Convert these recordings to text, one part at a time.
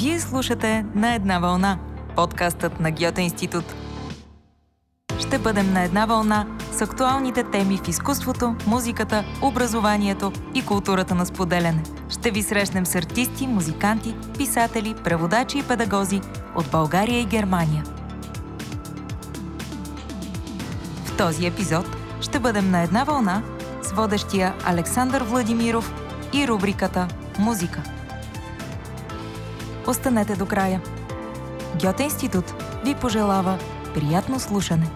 Вие слушате На една вълна, подкастът на Гьоте институт. Ще бъдем на една вълна с актуалните теми в изкуството, музиката, образованието и културата на споделяне. Ще ви срещнем с артисти, музиканти, писатели, преводачи и педагози от България и Германия. В този епизод ще бъдем на една вълна с водещия Александър Владимиров и рубриката Музика. Останете до края. Гьоте институт ви пожелава приятно слушане.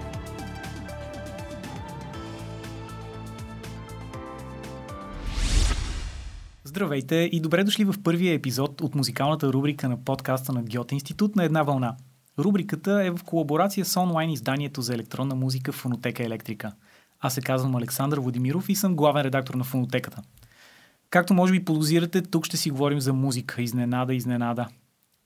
Здравейте и добре дошли в първия епизод от музикалната рубрика на подкаста на Гьоте институт на една вълна. Рубриката е в колаборация с онлайн изданието за електронна музика Фонотека Електрика. Аз се казвам Александър Владимиров и съм главен редактор на Фонотеката. Както може би подозирате, тук ще си говорим за музика, изненада, изненада.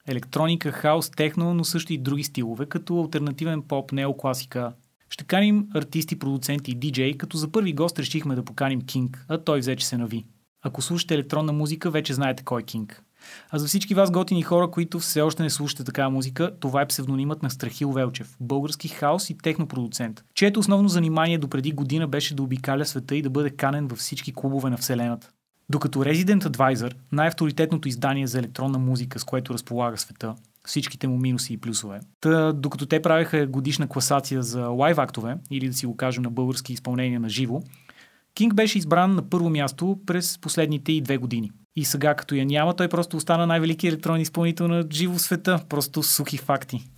Електроника, хаос, техно, но също и други стилове, като альтернативен поп, неокласика. Ще каним артисти, продуценти и диджеи, като за първи гост решихме да поканим Кинг, а той взе, че се нави. Ако слушате електронна музика, вече знаете кой е Кинг. А за всички вас готини хора, които все още не слушате такава музика, това е псевдонимът на Страхил Велчев, български хаос и технопродуцент, чието основно занимание до преди година беше да обикаля света и да бъде канен във всички клубове на Вселената. Докато Resident Advisor, най-авторитетното издание за електронна музика, с което разполага света, всичките му минуси и плюсове. Та, докато те правеха годишна класация за лайв актове, или да си го кажем на български изпълнения на живо, Кинг беше избран на първо място през последните и две години. И сега, като я няма, той просто остана най-велики електронен изпълнител на живо света. Просто сухи факти.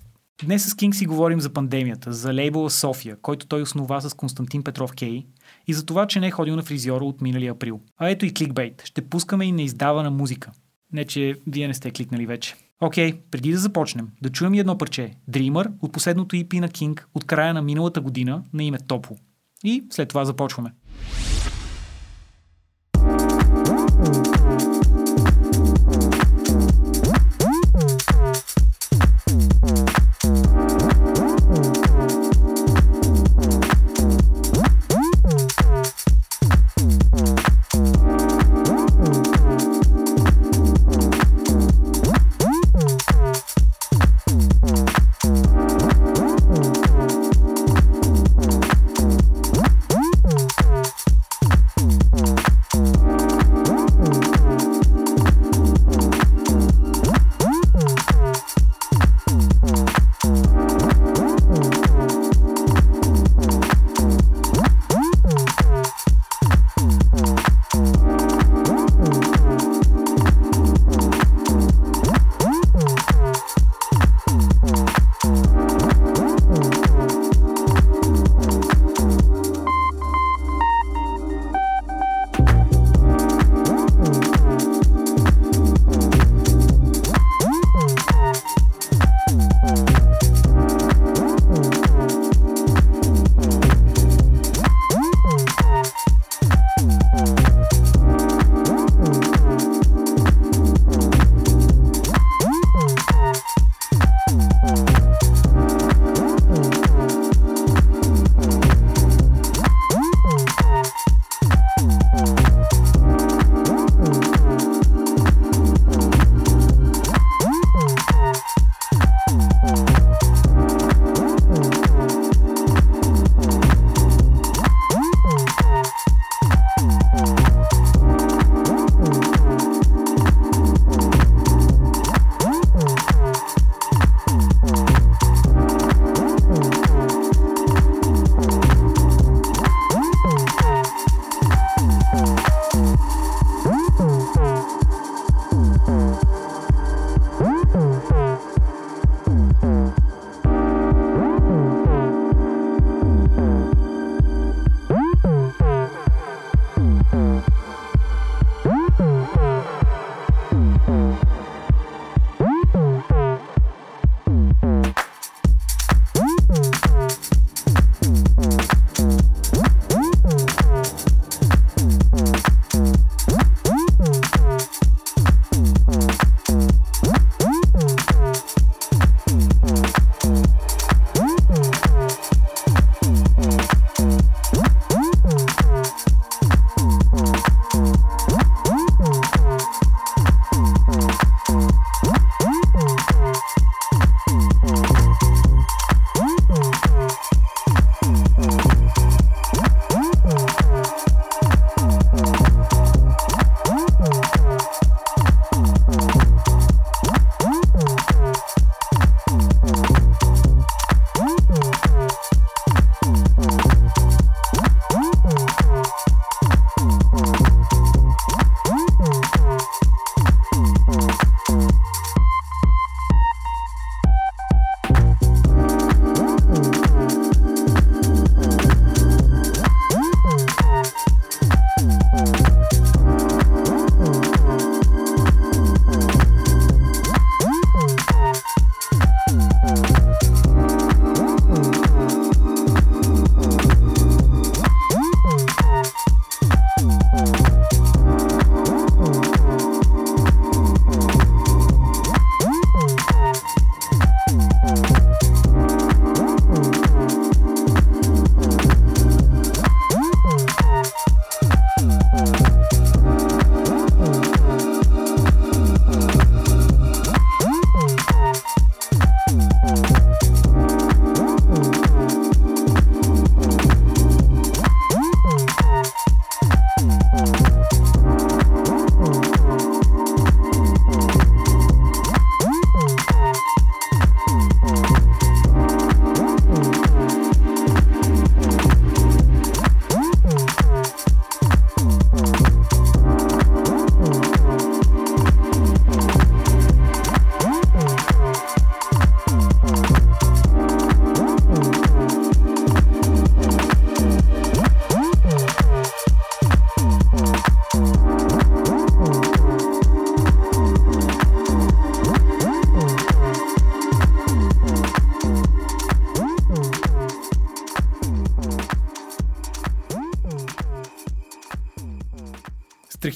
Днес с Кинг си говорим за пандемията, за лейбъла София, който той основа с Константин Петров Кей и за това, че не е ходил на фризьора от миналия април. А ето и кликбейт. Ще пускаме и неиздавана музика. Не, че вие не сте кликнали вече. Окей, okay, преди да започнем, да чуем и едно парче. Dreamer от последното EP на Кинг от края на миналата година на име Топло. И след това започваме.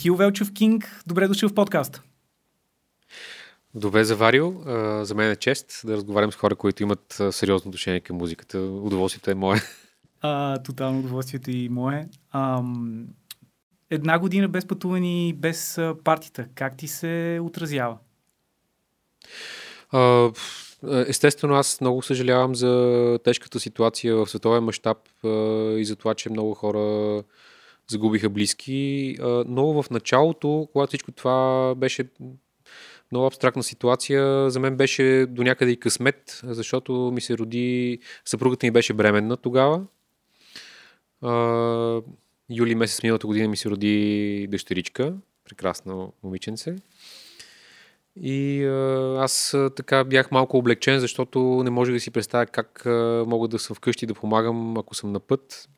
Михил Велчев Кинг, добре дошъл в подкаст. Добре заварил. За мен е чест да разговарям с хора, които имат сериозно отношение към музиката. Удоволствието е мое. А, тотално удоволствието и мое. Ам, една година без пътувани, без партита. Как ти се отразява? А, естествено, аз много съжалявам за тежката ситуация в световен мащаб и за това, че много хора загубиха близки. Но в началото, когато всичко това беше много абстрактна ситуация, за мен беше до някъде и късмет, защото ми се роди, съпругата ми беше бременна тогава. юли месец миналата година ми се роди дъщеричка, прекрасно момиченце. И а, аз така бях малко облегчен, защото не можех да си представя как а, мога да съм вкъщи да помагам, ако съм на път.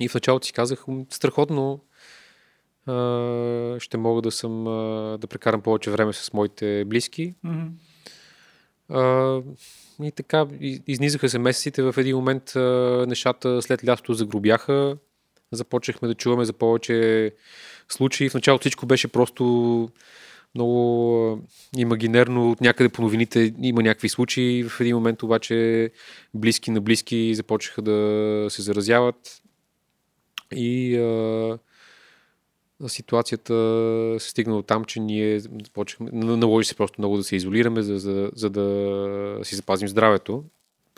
И в началото си казах, страхотно а, ще мога да съм а, да прекарам повече време с моите близки. Mm-hmm. А, и така, изнизаха се месеците. В един момент а, нещата след лятото загробяха. Започнахме да чуваме за повече случаи. В началото всичко беше просто много имагинерно, от някъде по новините има някакви случаи. В един момент обаче близки на близки започнаха да се заразяват и а, ситуацията се стигна от там, че ние започнахме, наложи се просто много да се изолираме, за, за, за да си запазим здравето.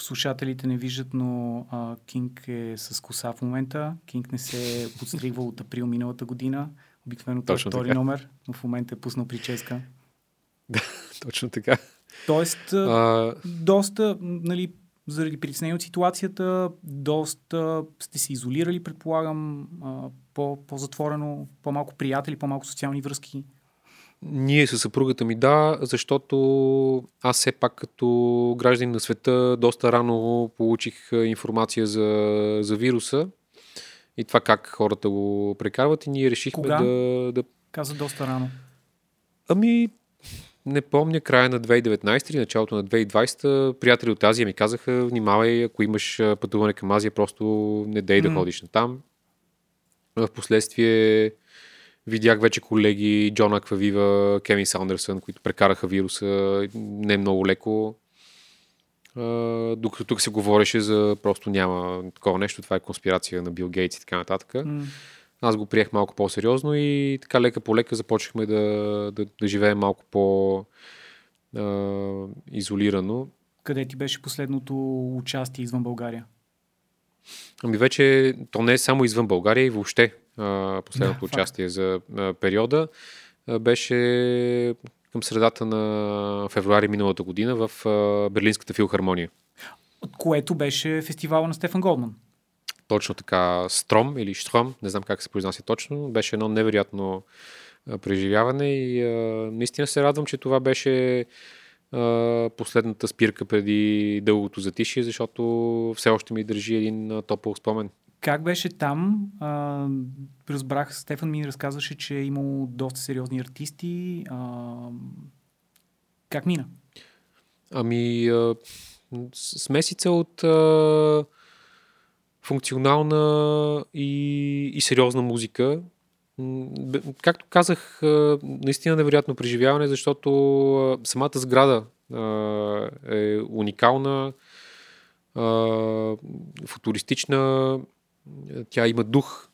Слушателите не виждат, но а, Кинг е с коса в момента. Кинг не се е подстригвал от април миналата година. Обикновено това е втори така. номер, но в момента е пуснал прическа. Да, точно така. Тоест, а... доста, нали, заради притеснение от ситуацията, доста сте се изолирали, предполагам, по, по-затворено, по-малко приятели, по-малко социални връзки. Ние със съпругата ми да, защото аз все пак като граждан на света доста рано получих информация за, за вируса и това как хората го прекарват и ние решихме Кога? да, да... Каза доста рано. Ами, не помня края на 2019 или началото на 2020 приятели от Азия ми казаха, внимавай, ако имаш пътуване към Азия, просто не дей да mm. ходиш на там. В последствие видях вече колеги Джон Аквавива, Кевин Саундерсън, които прекараха вируса не много леко. Докато тук се говореше за просто няма такова нещо, това е конспирация на Бил Гейтс и така нататък. Mm. Аз го приех малко по-сериозно и така лека по лека започнахме да, да, да живеем малко по-изолирано. Къде ти беше последното участие извън България? Ами вече то не е само извън България и въобще а, последното да, участие факт. за а, периода а, беше към средата на февруари миналата година в а, Берлинската филхармония. Което беше фестивала на Стефан Голдман. Точно така, Стром или Штром, не знам как се произнася точно, беше едно невероятно преживяване и а, наистина се радвам, че това беше а, последната спирка преди дългото затишие, защото все още ми държи един топъл спомен. Как беше там? А, разбрах, Стефан ми разказваше, че е имал доста сериозни артисти. А, как мина? Ами, а, смесица от а, функционална и, и сериозна музика. Както казах, наистина невероятно преживяване, защото самата сграда е уникална, футуристична, тя има дух.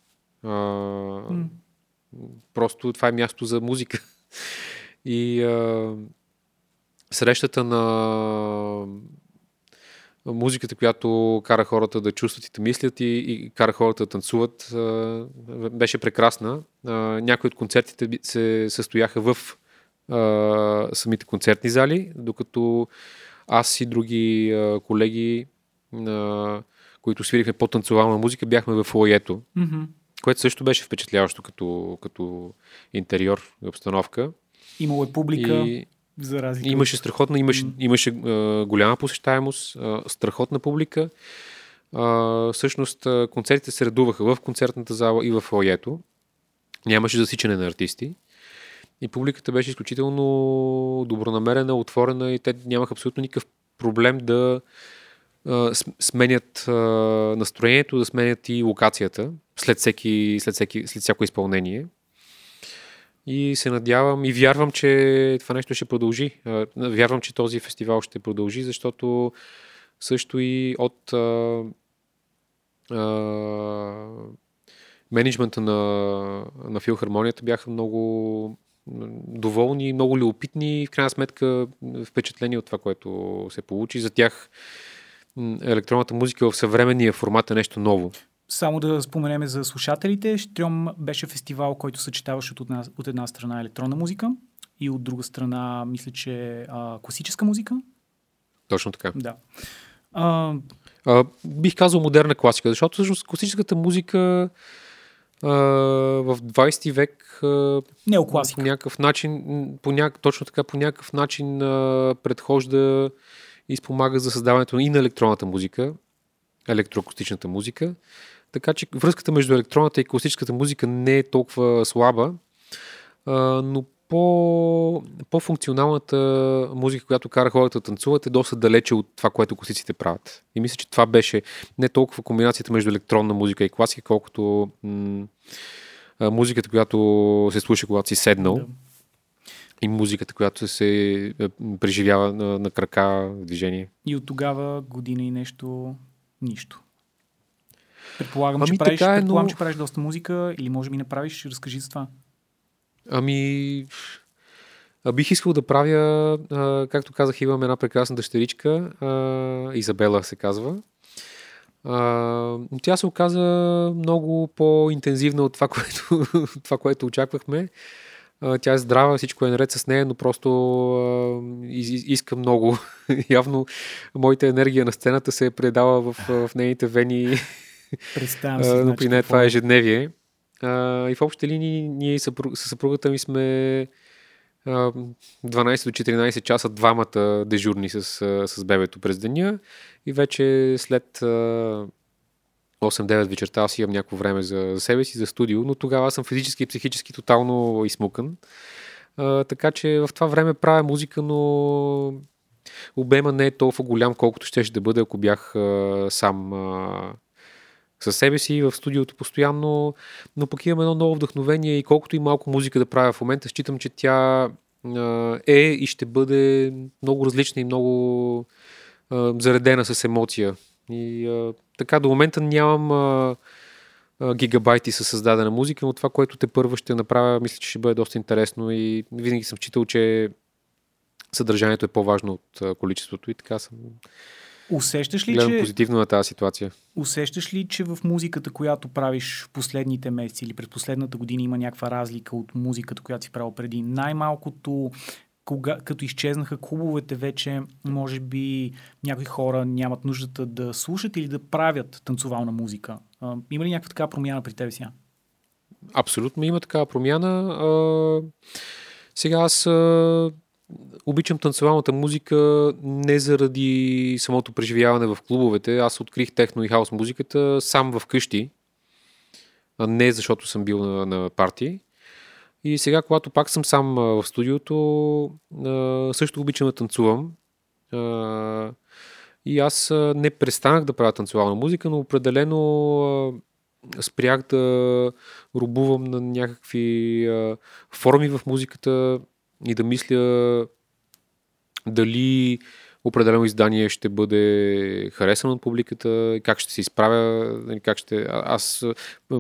Просто това е място за музика. И срещата на музиката, която кара хората да чувстват и да мислят и, и кара хората да танцуват, беше прекрасна. Някои от концертите се състояха в самите концертни зали, докато аз и други колеги, които свирихме по-танцовална музика, бяхме в лоето, mm-hmm. което също беше впечатляващо като, като интериор и обстановка. Имало е публика. И за разлика. Имаше страхотна, имаше, имаше а, голяма посещаемост, а, страхотна публика. А, всъщност концертите се редуваха в концертната зала и в фойето. Нямаше засичане на артисти. И публиката беше изключително добронамерена, отворена и те нямаха абсолютно никакъв проблем да а, сменят а, настроението, да сменят и локацията след, всеки, след, всеки, след всяко изпълнение. И се надявам и вярвам, че това нещо ще продължи. Вярвам, че този фестивал ще продължи, защото също и от а, а, менеджмента на, на филхармонията бяха много доволни, много любопитни и в крайна сметка впечатлени от това, което се получи. За тях електронната музика в съвременния формат е нещо ново. Само да споменеме за слушателите. Штрем беше фестивал, който съчетаваше от една, от една страна електронна музика и от друга страна, мисля, че а, класическа музика. Точно така. Да. А... А, бих казал модерна класика, защото всъщност класическата музика а, в 20 век а, Неокласика. по някакъв начин, по ня... точно така, по някакъв начин а, предхожда и спомага за създаването и на електронната музика, електроакустичната музика. Така че връзката между електронната и класическата музика не е толкова слаба, а, но по, по-функционалната музика, която кара хората да танцуват, е доста далече от това, което класиците правят. И мисля, че това беше не толкова комбинацията между електронна музика и класика, колкото м- музиката, която се слуша, когато си седнал. Да. И музиката, която се преживява на, на крака в движение. И от тогава година и нещо, нищо. Предполагам, ами че, правиш, е, предполагам но... че правиш доста музика или може би не правиш. Разкажи за това. Ами, бих искал да правя, а, както казах, имам една прекрасна дъщеричка, а, Изабела се казва. А, тя се оказа много по-интензивна от това, което, това, което очаквахме. А, тя е здрава, всичко е наред с нея, но просто а, из, иска много. Явно моята енергия на сцената се е предала в, в нейните вени. Представям се. но при нея това е ежедневие. А, и в общи линии ние със съпругата ми сме 12 до 14 часа двамата дежурни с, с бебето през деня и вече след 8-9 вечерта аз имам някакво време за, за себе си, за студио, но тогава аз съм физически и психически тотално измукан. А, така че в това време правя музика, но обема не е толкова голям, колкото ще да бъде, ако бях а, сам а, със себе си в студиото постоянно, но пък имам едно ново вдъхновение и колкото и малко музика да правя в момента, считам, че тя е и ще бъде много различна и много заредена с емоция. И така, до момента нямам гигабайти със създадена музика, но това, което те първо ще направя, мисля, че ще бъде доста интересно и винаги съм считал, че съдържанието е по-важно от количеството и така съм Усещаш ли, Гледам че... позитивно на тази ситуация. Усещаш ли, че в музиката, която правиш в последните месеци или през последната година има някаква разлика от музиката, която си правил преди? Най-малкото, кога, като изчезнаха клубовете, вече може би някои хора нямат нуждата да слушат или да правят танцовална музика. А, има ли някаква такава промяна при тебе сега? Абсолютно има такава промяна. А, сега аз а, обичам танцевалната музика не заради самото преживяване в клубовете. Аз открих техно и хаос музиката сам в къщи, а не защото съм бил на, на партии. И сега, когато пак съм сам в студиото, също обичам да танцувам. И аз не престанах да правя танцевална музика, но определено спрях да рубувам на някакви форми в музиката, и да мисля дали определено издание ще бъде харесано от публиката, как ще се изправя, нали, как ще... Аз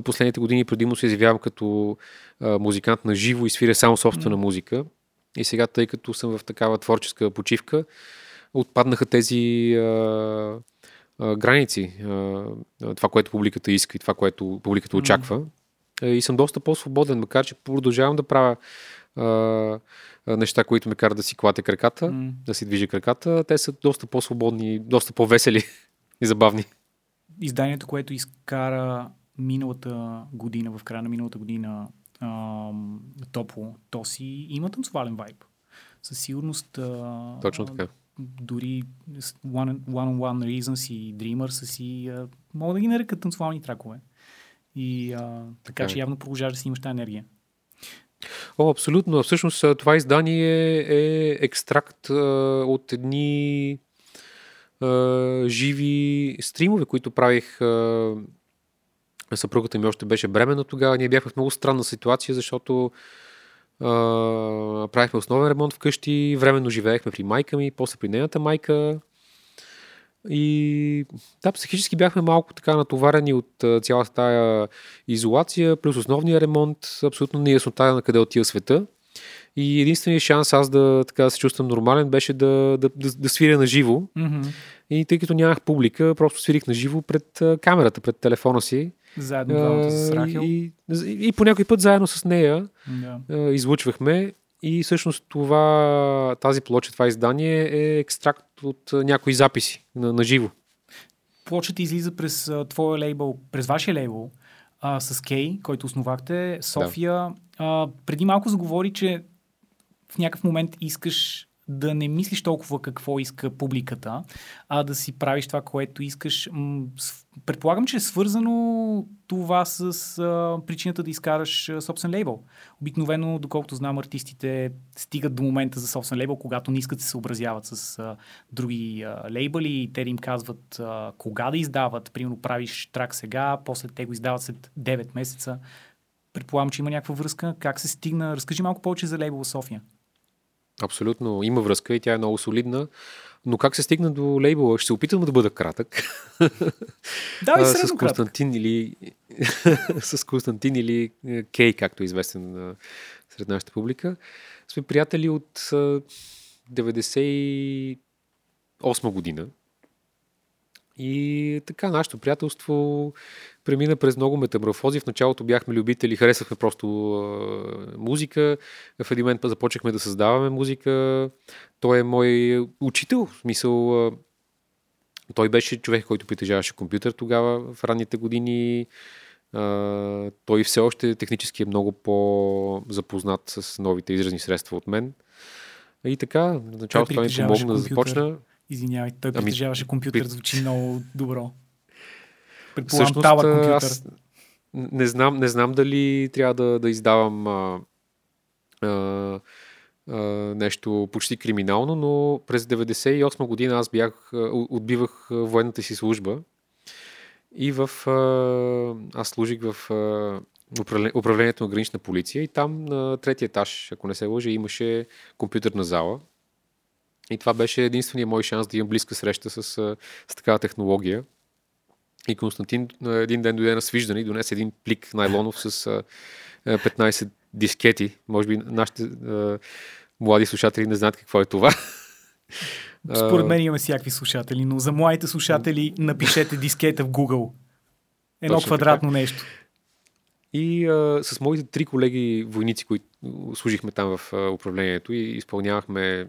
последните години предимно се изявявам като музикант на живо и свиря само собствена музика. И сега, тъй като съм в такава творческа почивка, отпаднаха тези а, а, граници. А, това, което публиката иска и това, което публиката очаква. И съм доста по-свободен, макар че продължавам да правя а, неща, които ме карат да си клате краката, mm. да си движи краката, те са доста по-свободни, доста по-весели и забавни. Изданието, което изкара миналата година, в края на миналата година, ам, топло, то си има танцовален вайб. Със сигурност. А, Точно така. Дори One, on One Reasons и Dreamer са си. А, мога да ги нарека танцовални тракове. И а, така, така че явно продължаваш да си имаш тази енергия. О, абсолютно. Всъщност това издание е екстракт а, от едни а, живи стримове, които правих. А, съпругата ми още беше бремена тогава. Ние бяхме в много странна ситуация, защото А, правихме основен ремонт вкъщи, временно живеехме при майка ми, после при нейната майка. И да, психически бяхме малко така натоварени от цялата тая изолация, плюс основния ремонт, абсолютно неяснота на къде отива света. И единственият шанс аз да, така, да се чувствам нормален беше да, да, да, да свиря на живо. Mm-hmm. И тъй като нямах публика, просто свирих на живо пред камерата, пред телефона си. Заедно двамата с Рахил. И, и, и по някой път заедно с нея Да. излучвахме. И всъщност това, тази плоча, това издание е екстракт от някои записи на, на живо. Плочата излиза през твоя лейбъл, през вашия лейбъл а, с Кей, който основахте, София. А, преди малко заговори, че в някакъв момент искаш да не мислиш толкова какво иска публиката, а да си правиш това, което искаш. Предполагам, че е свързано това с а, причината да изкараш а, собствен лейбъл. Обикновено, доколкото знам, артистите стигат до момента за собствен лейбъл, когато не искат да се съобразяват с а, други а, лейбъли и те им казват а, кога да издават. Примерно правиш трак сега, после те го издават след 9 месеца. Предполагам, че има някаква връзка. Как се стигна? Разкажи малко повече за лейбъл София. Абсолютно има връзка и тя е много солидна. Но как се стигна до лейбъла? Ще се опитам да бъда кратък. Да, и с средно кратък. Константин или с Константин или е, Кей, както е известен сред нашата публика. Сме приятели от а, 98 година. И така, нашето приятелство премина през много метаморфози. В началото бяхме любители, харесвахме просто а, музика. В един момент започнахме да създаваме музика. Той е мой учител, в смисъл а, той беше човек, който притежаваше компютър тогава в ранните години. А, той все още технически е много по-запознат с новите изразни средства от мен. И така, в началото това ми помогна да започна. Извинявай, той Ами, притежаваше компютър, при- звучи много добро. Предполагам, Всъщност, компютър. аз не знам, не знам дали трябва да, да издавам а, а, а, нещо почти криминално, но през 98 година аз бях, отбивах военната си служба и в, а, аз служих в а, управле- управлението на гранична полиция и там на третия етаж, ако не се лъжа, имаше компютърна зала. И това беше единствения мой шанс да имам близка среща с, с такава технология. И Константин един ден дойде на свиждане и донесе един плик найлонов с а, а, 15 дискети. Може би нашите млади слушатели не знаят какво е това. Според мен имаме всякакви слушатели, но за младите слушатели напишете дискета в Google. Едно Точно квадратно нещо. И а, с моите три колеги войници, които служихме там в а, управлението и изпълнявахме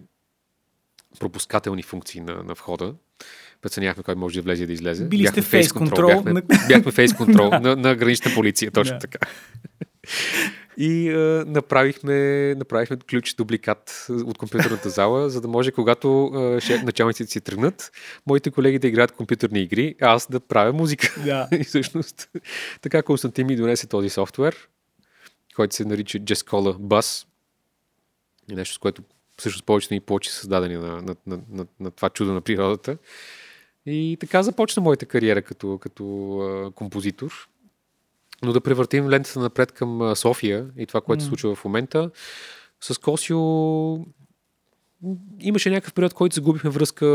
пропускателни функции на, на входа. Преценявахме кой може да влезе и да излезе. Били сте Бяхме face control Бяхме, на- бяхме фейс контрол на, на гранична полиция, точно Да. така. И а, направихме, направихме ключ дубликат от компютърната зала, за да може, когато а, шеф, началниците си тръгнат, моите колеги да играят компютърни игри, а аз да правя музика. Да. И всъщност така Константин ми донесе този софтуер, който се нарича Jescola Bus. И нещо, с което всъщност повечето ни плочи създадени на, на, на, на, на това чудо на природата. И така започна моята кариера като, като а, композитор. Но да превъртим лентата напред към София и това, което се М. случва в момента. С Косио имаше някакъв период, който загубихме връзка.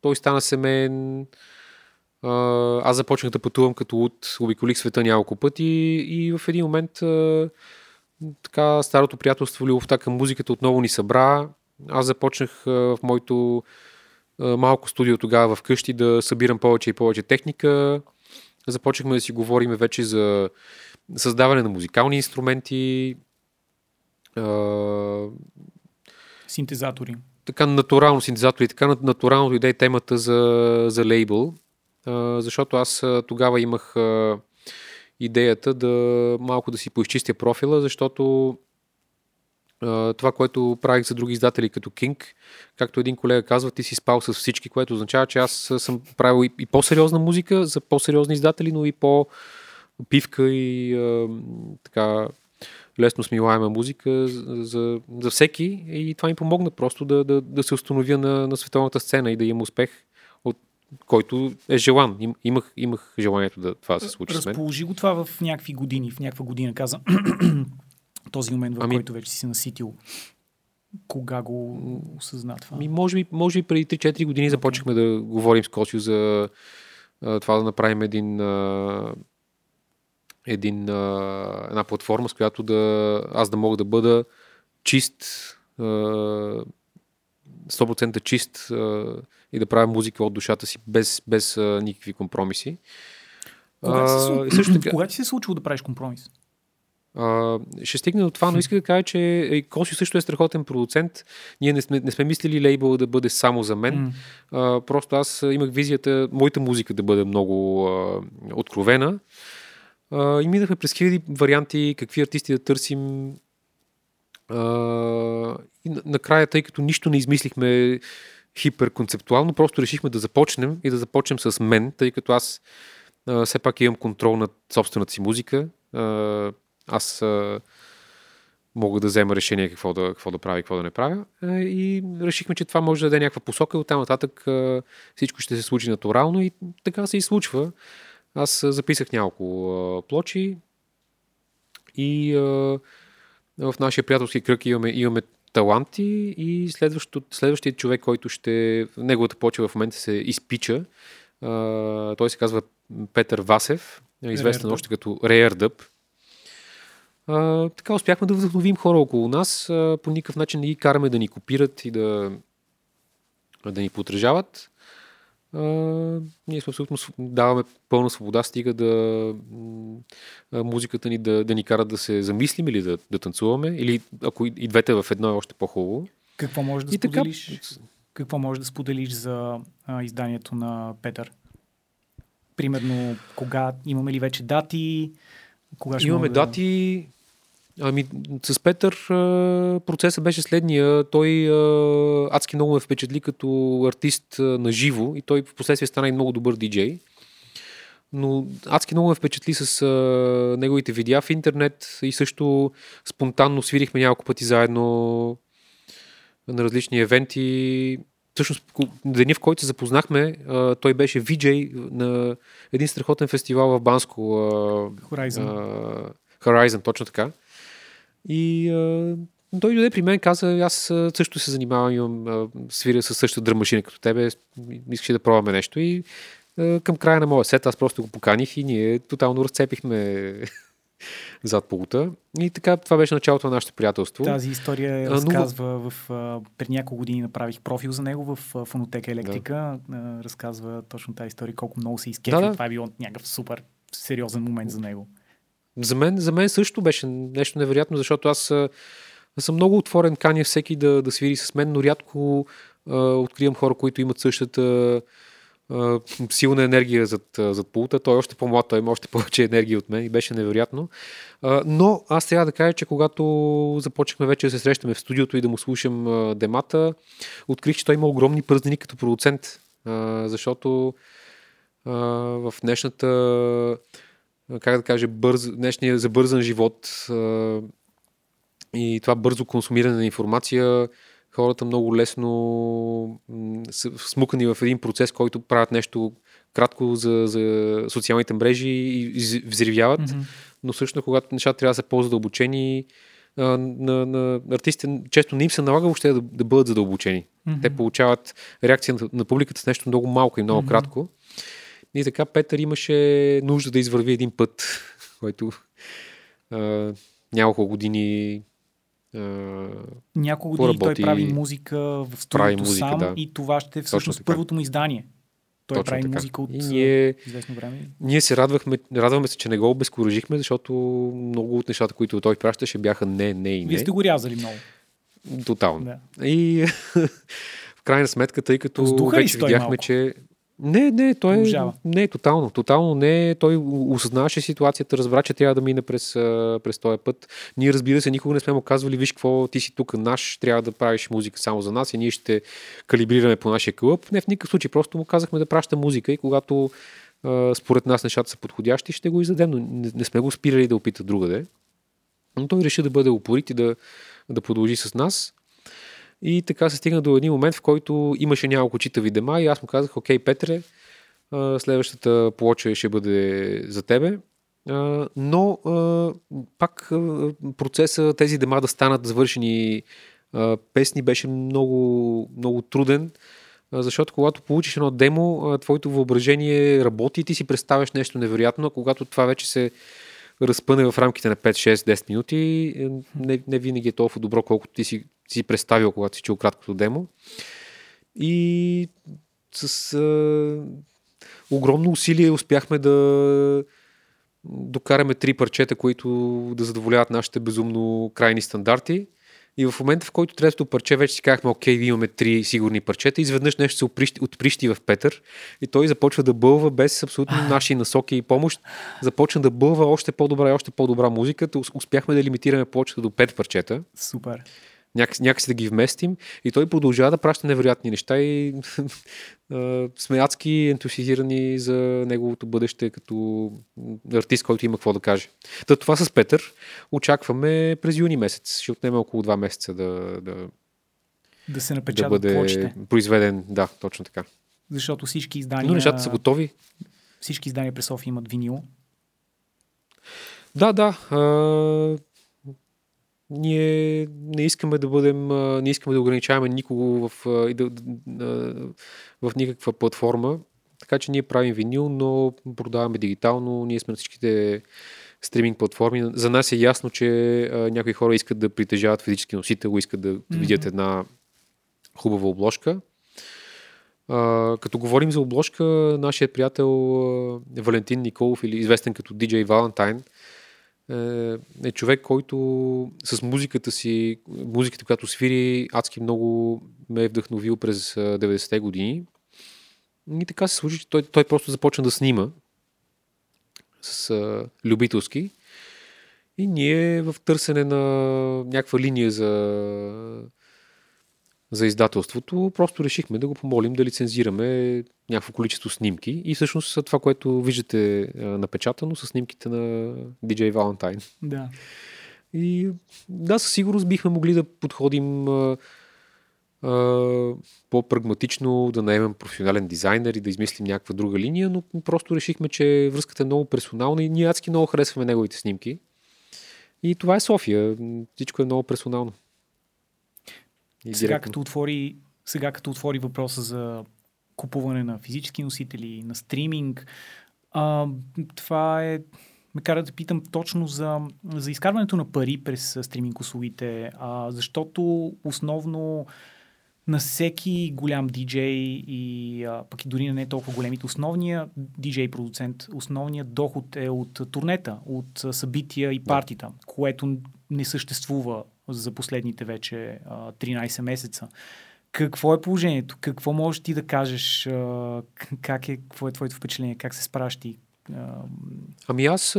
Той стана семейен. А, аз започнах да пътувам като луд, обиколих света няколко пъти и в един момент така старото приятелство, любовта към музиката отново ни събра. Аз започнах в моето малко студио тогава вкъщи да събирам повече и повече техника. Започнахме да си говорим вече за създаване на музикални инструменти. Синтезатори. така натурално синтезатори, така нат- натурално дойде темата за, за лейбъл, защото аз тогава имах идеята да малко да си поизчистя профила, защото това, което правих за други издатели като King, както един колега казва, ти си спал с всички, което означава, че аз съм правил и, и по-сериозна музика за по-сериозни издатели, но и по-пивка и а, така лесно смилаема музика за, за, всеки. И това ми помогна просто да, да, да се установя на, на световната сцена и да имам успех, който е желан. Им, имах, имах желанието да това се случи. Разположи го това в някакви години, в някаква година каза. този момент, в Ами- който вече си се наситил? Кога го осъзна това? Ми, може, би, може би преди 3-4 години започнахме да говорим с Косио за а, това да направим един, а, един, а, една платформа, с която да, аз да мога да бъда чист, а, 100% чист а, и да правя музика от душата си без, без а, никакви компромиси. Кога, се, А, и също така, кога ти се е случило да правиш компромис? а, ще стигне до това, но иска да кажа, че е, Косио също е страхотен продуцент. Ние не сме, не сме мислили лейбъл да бъде само за мен. М. А, просто аз имах визията моята музика да бъде много а, откровена. А, и минахме през хиляди варианти, какви артисти да търсим. А, и на- накрая, тъй като нищо не измислихме хиперконцептуално, просто решихме да започнем и да започнем с мен, тъй като аз а, все пак имам контрол над собствената си музика. А, аз а, мога да взема решение какво да, какво да правя и какво да не правя. И решихме, че това може да даде някаква посока. От там нататък всичко ще се случи натурално и така се и случва. Аз записах няколко плочи и в нашия приятелски кръг имаме, имаме таланти и следващият човек, който ще... Неговата почва в момента се изпича. А, той се казва Петър Васев, известен Dub. още като. А, така успяхме да вдъхновим хора около нас. А, по никакъв начин не ги караме да ни копират и да, да ни подражават. А, ние сме абсолютно даваме пълна свобода, стига да а, музиката ни да, да ни кара да се замислим или да, да танцуваме. Или ако и и двете в едно е още по-хубаво. Какво можеш да И така, споделиш? Какво можеш да споделиш за а, изданието на Петър? Примерно, кога имаме ли вече дати? Кога ще Имаме да... дати. Ами, с Петър процесът беше следния. Той адски много ме впечатли като артист на живо и той в последствие стана и много добър диджей. Но адски много ме впечатли с неговите видеа в интернет и също спонтанно свирихме няколко пъти заедно на различни евенти. Всъщност, деня, в който се запознахме, той беше виджей на един страхотен фестивал в Банско. Horizon. Horizon, точно така. И а, той дойде при мен каза, аз също се занимавам, имам, а, свиря със същата дръмашина като тебе, искаш ли да пробваме нещо и а, към края на моя сет аз просто го поканих и ние тотално разцепихме зад полута. И така, това беше началото на нашето приятелство. Тази история А, но- разказва в... А, няколко години направих профил за него в а, Фонотека Електрика. А, разказва точно тази история, колко много се изкефи. Да, да. Това е било някакъв супер сериозен момент за него. За мен, за мен също беше нещо невероятно, защото аз, аз съм много отворен, каня всеки да, да свири с мен, но рядко а, откривам хора, които имат същата а, силна енергия зад, зад пулта. Той е още по-млад, той има още повече енергия от мен и беше невероятно. А, но аз трябва да кажа, че когато започнахме вече да се срещаме в студиото и да му слушам а, демата, открих, че той има огромни празнини като продуцент, а, защото а, в днешната как да кажа, бърз, днешния забързан живот а, и това бързо консумиране на информация, хората много лесно м, са смукани в един процес, който правят нещо кратко за, за социалните мрежи и, взривяват, Мгм. но всъщност когато нещата трябва да са по-задълбочени, на, на артистите често не им се налага въобще да, да бъдат задълбочени. Мгм. Те получават реакция на, на публиката с нещо много малко и много Мгм. кратко. И така Петър имаше нужда да извърви един път, който а, няколко години а, Няколко години той прави музика в студиото сам да. и това ще е всъщност първото му издание. Той Точно прави така. музика от И ние- известно време. ние се радвахме, радваме се, че не го обезкуражихме, защото много от нещата, които той пращаше, бяха не, не и Вие не. сте го рязали много. Тотално. Да. И в крайна сметка, тъй като Сдуха вече видяхме, че не, не, той Продължава. не, тотално, тотално не. Той осъзнаваше ситуацията, разбра, че трябва да мине през, през този път. Ние, разбира се, никога не сме му казвали, виж какво, ти си тук наш, трябва да правиш музика само за нас и ние ще калибрираме по нашия клуб. Не в никакъв случай, просто му казахме да праща музика и когато а, според нас нещата са подходящи, ще го издадем, но не, не сме го спирали да опита другаде. Но той реши да бъде упорит и да, да продължи с нас. И така се стигна до един момент, в който имаше няколко читави дема и аз му казах, окей, Петре, следващата плоча ще бъде за тебе. Но пак процеса тези дема да станат завършени песни беше много, много труден, защото когато получиш едно демо, твоето въображение работи и ти си представяш нещо невероятно, а когато това вече се разпъне в рамките на 5, 6, 10 минути, е, не, не винаги е толкова добро, колкото ти си, си представил, когато си чул краткото демо. И с а, огромно усилие успяхме да докараме три парчета, които да задоволяват нашите безумно крайни стандарти. И в момента, в който третото парче вече си казахме, окей, имаме три сигурни парчета, изведнъж нещо се оприщи, отприщи в Петър и той започва да бълва без абсолютно наши насоки и помощ. Започна да бълва още по-добра и още по-добра музика. Успяхме да лимитираме повечето до пет парчета. Супер някакси, някакси да ги вместим и той продължава да праща невероятни неща и сме адски ентусизирани за неговото бъдеще като артист, който има какво да каже. Та това с Петър очакваме през юни месец. Ще отнеме около два месеца да, да, да се напечатат да бъде плочите. произведен. Да, точно така. Защото всички издания... Но нещата са готови. Всички издания през София имат винил. Да, да. А, ние не искаме да бъдем, не искаме да ограничаваме никого в, в никаква платформа, така че ние правим винил, но продаваме дигитално, ние сме на всичките стриминг платформи. За нас е ясно, че някои хора искат да притежават физически носител, искат да mm-hmm. видят една хубава обложка. Uh, като говорим за обложка, нашият приятел uh, Валентин Николов, или известен като DJ Valentine, е, е човек, който с музиката си, музиката, която свири, адски много ме е вдъхновил през 90-те години. И така се случи, че той, той просто започна да снима с а, любителски. И ние в търсене на някаква линия за за издателството, просто решихме да го помолим да лицензираме някакво количество снимки и всъщност това, което виждате напечатано са снимките на DJ Valentine. Да. И да, със сигурност бихме могли да подходим а, а, по-прагматично, да наемем професионален дизайнер и да измислим някаква друга линия, но просто решихме, че връзката е много персонална и ние адски много харесваме неговите снимки. И това е София. Всичко е много персонално. И сега, като отвори, сега като отвори въпроса за купуване на физически носители, на стриминг, а, това е ме кара да питам точно за, за изкарването на пари през стриминг услугите, а, защото основно на всеки голям диджей и а, пък и дори на не толкова големите, основният диджей продуцент, основният доход е от турнета, от събития и партита, да. което не съществува за последните вече а, 13 месеца. Какво е положението? Какво можеш ти да кажеш? Как е, какво е твоето впечатление? Как се справяш ти? Ами аз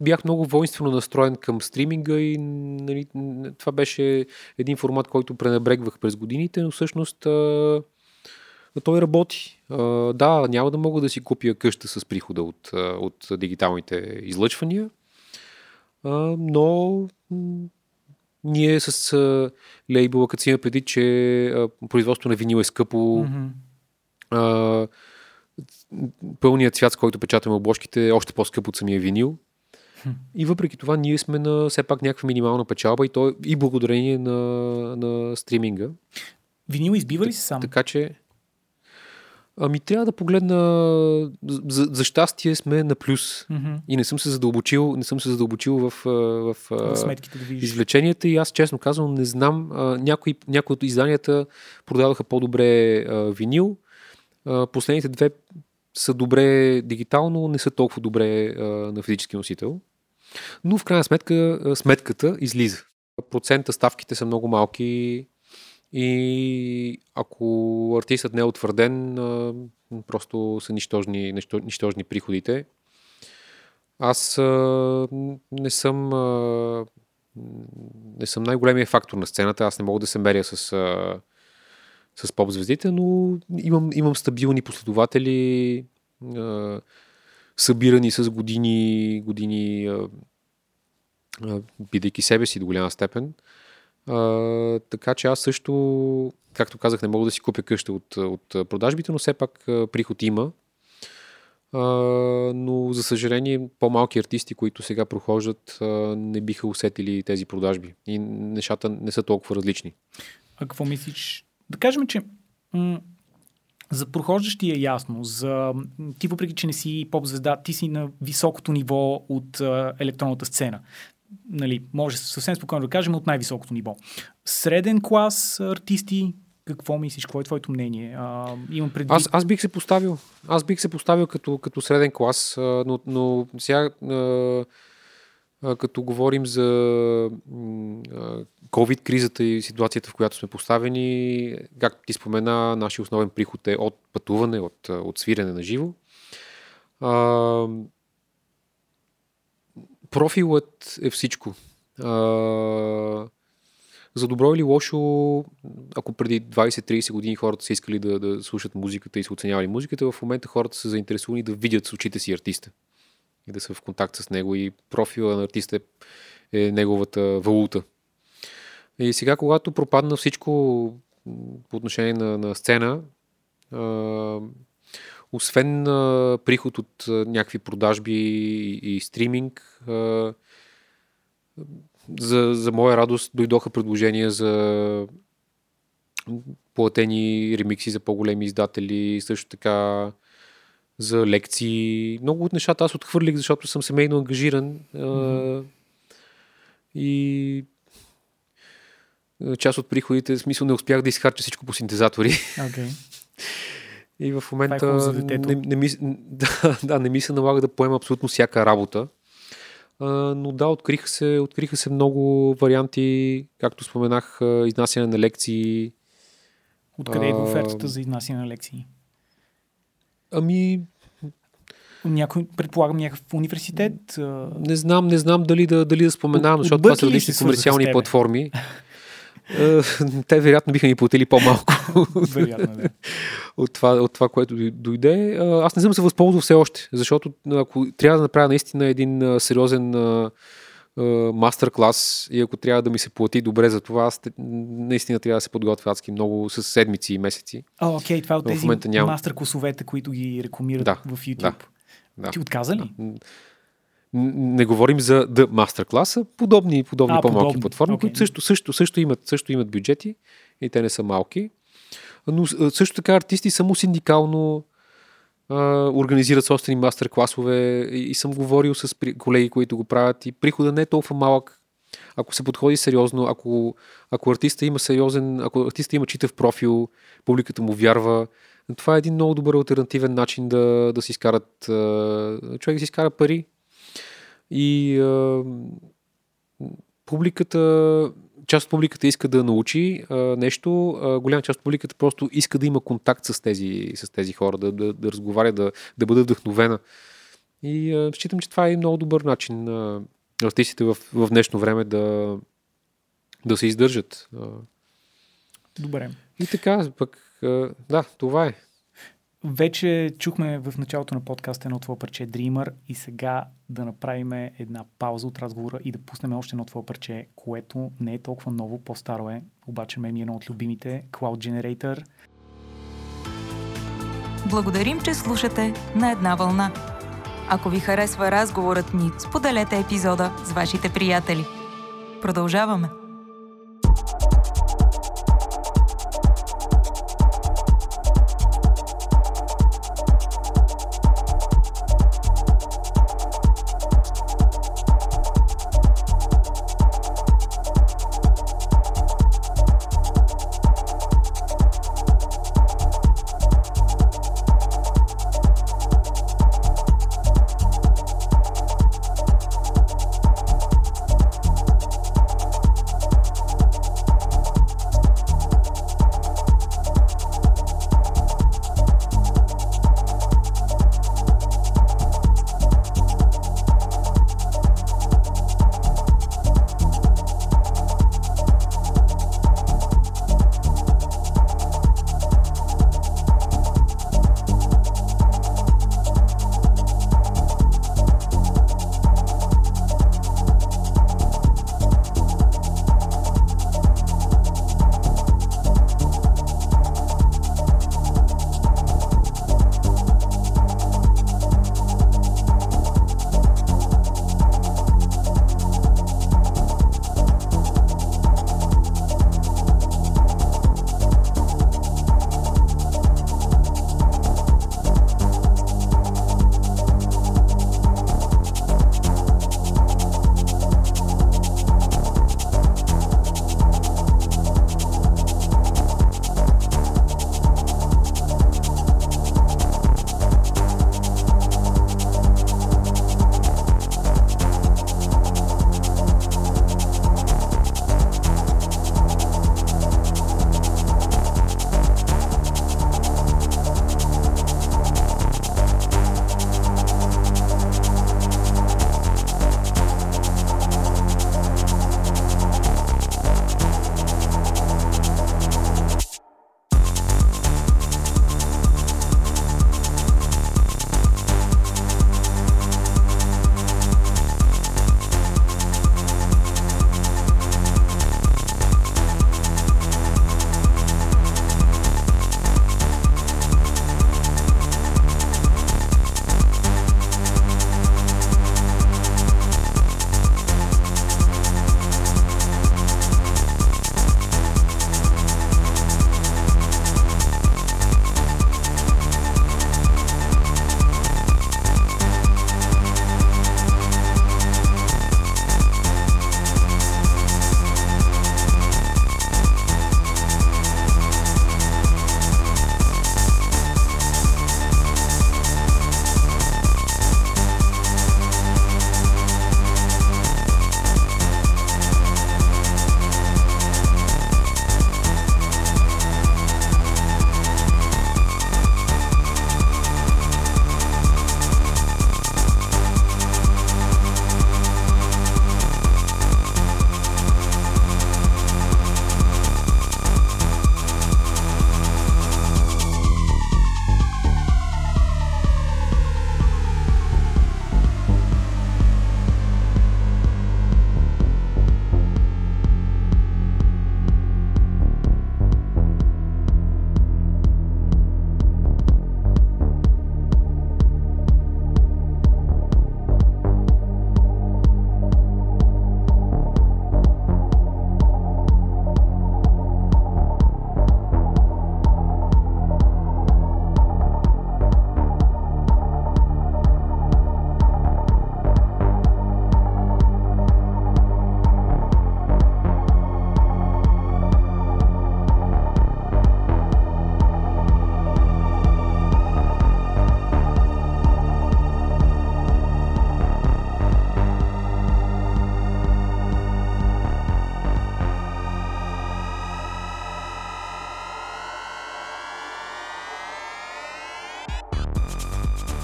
бях много воинствено настроен към стриминга и нали, това беше един формат, който пренебрегвах през годините, но всъщност той работи. Да, няма да мога да си купя къща с прихода от, от дигиталните излъчвания, но ние с а, лейбъла, като си има преди, че а, производство на винил е скъпо, mm-hmm. а, пълният цвят, с който печатаме обложките е още по-скъп от самия винил. И въпреки това ние сме на все пак някаква минимална печалба и то и благодарение на, на стриминга. Винил избива ли се сам? Така че Ами трябва да погледна. За, за щастие сме на плюс. Mm-hmm. И не съм се задълбочил, не съм се задълбочил в, в, в сметките да извлеченията. И аз честно казвам, не знам. Някои, някои от изданията продаваха по-добре а, винил. А, последните две са добре дигитално, не са толкова добре а, на физически носител. Но в крайна сметка сметката излиза. Процента ставките са много малки и ако артистът не е утвърден, просто са нищожни, нищожни приходите. Аз не съм не съм най-големия фактор на сцената. Аз не мога да се меря с, с поп-звездите, но имам, имам стабилни последователи, събирани с години, години бидейки себе си до голяма степен. А, така че аз също, както казах, не мога да си купя къща от, от продажбите, но все пак приход има. А, но за съжаление по-малки артисти, които сега прохождат, а, не биха усетили тези продажби и нещата не са толкова различни. А какво мислиш? Да кажем, че м- за прохождащи е ясно. За... Ти въпреки, че не си поп-звезда, ти си на високото ниво от а, електронната сцена. Нали, може съвсем спокойно да кажем от най-високото ниво. Среден клас артисти, какво мислиш? Какво е твоето мнение? А, имам предвид... аз, аз бих се поставил. Аз бих се поставил като, като среден клас, но, но сега като говорим за COVID-кризата и ситуацията, в която сме поставени, както ти спомена, нашия основен приход е от пътуване, от, от свирене на живо. Профилът е всичко. А, за добро или лошо, ако преди 20-30 години хората са искали да, да слушат музиката и са оценявали музиката, в момента хората са заинтересувани да видят с очите си артиста и да са в контакт с него и профила на артиста е, е неговата валута. И сега, когато пропадна всичко по отношение на, на сцена, а, освен а, приход от а, някакви продажби и, и стриминг, а, за, за моя радост дойдоха предложения за платени ремикси за по-големи издатели, също така за лекции. Много от нещата аз отхвърлих, защото съм семейно ангажиран mm-hmm. и част от приходите, в смисъл не успях да изхарча всичко по синтезатори. Okay. И в момента е не, не, ми, да, да, не ми се налага да поема абсолютно всяка работа. А, но да, откриха се, откриха се много варианти, както споменах, изнасяне на лекции. Откъде е офертата за изнасяне на лекции? Ами, някой, предполагам, някакъв университет? Не знам, не знам дали да, дали да споменавам, защото това са различни комерциални платформи. Те вероятно биха ни платили по-малко вероятно, да. от, това, от това, което дойде. Аз не съм се възползвал все още, защото ако трябва да направя наистина един сериозен мастер клас и ако трябва да ми се плати добре за това, аз наистина трябва да се подготвя адски много с седмици и месеци. О, окей, това е от тези мастер класовете, които ги рекламират да, в YouTube. Да, да. Ти отказа ли? Не говорим за The Masterclass, подобни, подобни а, по-малки подобни. платформи, okay. които също, също, също, имат, също имат бюджети и те не са малки. Но също така артисти само синдикално а, организират собствени мастер-класове и, и съм говорил с колеги, които го правят и прихода не е толкова малък. Ако се подходи сериозно, ако, ако артиста има сериозен, ако артиста има читав профил, публиката му вярва, това е един много добър альтернативен начин да, да си изкарат, човек да си изкара пари. И а, публиката, част от публиката иска да научи а, нещо, а, голяма част от публиката просто иска да има контакт с тези, с тези хора, да, да, да разговаря, да, да бъде вдъхновена. И а, считам, че това е много добър начин на артистите в, в днешно време да, да се издържат. Добре. И така, пък, да, това е. Вече чухме в началото на подкаста едно твое парче Dreamer и сега да направим една пауза от разговора и да пуснем още едно твое парче, което не е толкова ново, по-старо е, обаче ме е едно от любимите, Cloud Generator. Благодарим, че слушате на една вълна. Ако ви харесва разговорът ни, споделете епизода с вашите приятели. Продължаваме!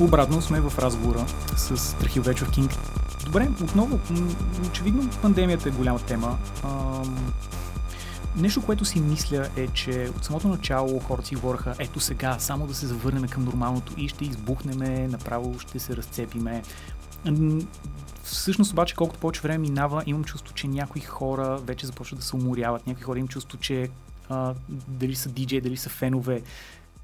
Обратно сме в разговора с Трахилвечов Кинг. Добре, отново, очевидно пандемията е голяма тема. Нещо, което си мисля е, че от самото начало хората си говореха, ето сега, само да се завърнем към нормалното и ще избухнеме, направо ще се разцепиме. Всъщност обаче, колкото повече време минава, имам чувство, че някои хора вече започват да се уморяват. Някои хора имам чувство, че а, дали са диджей, дали са фенове,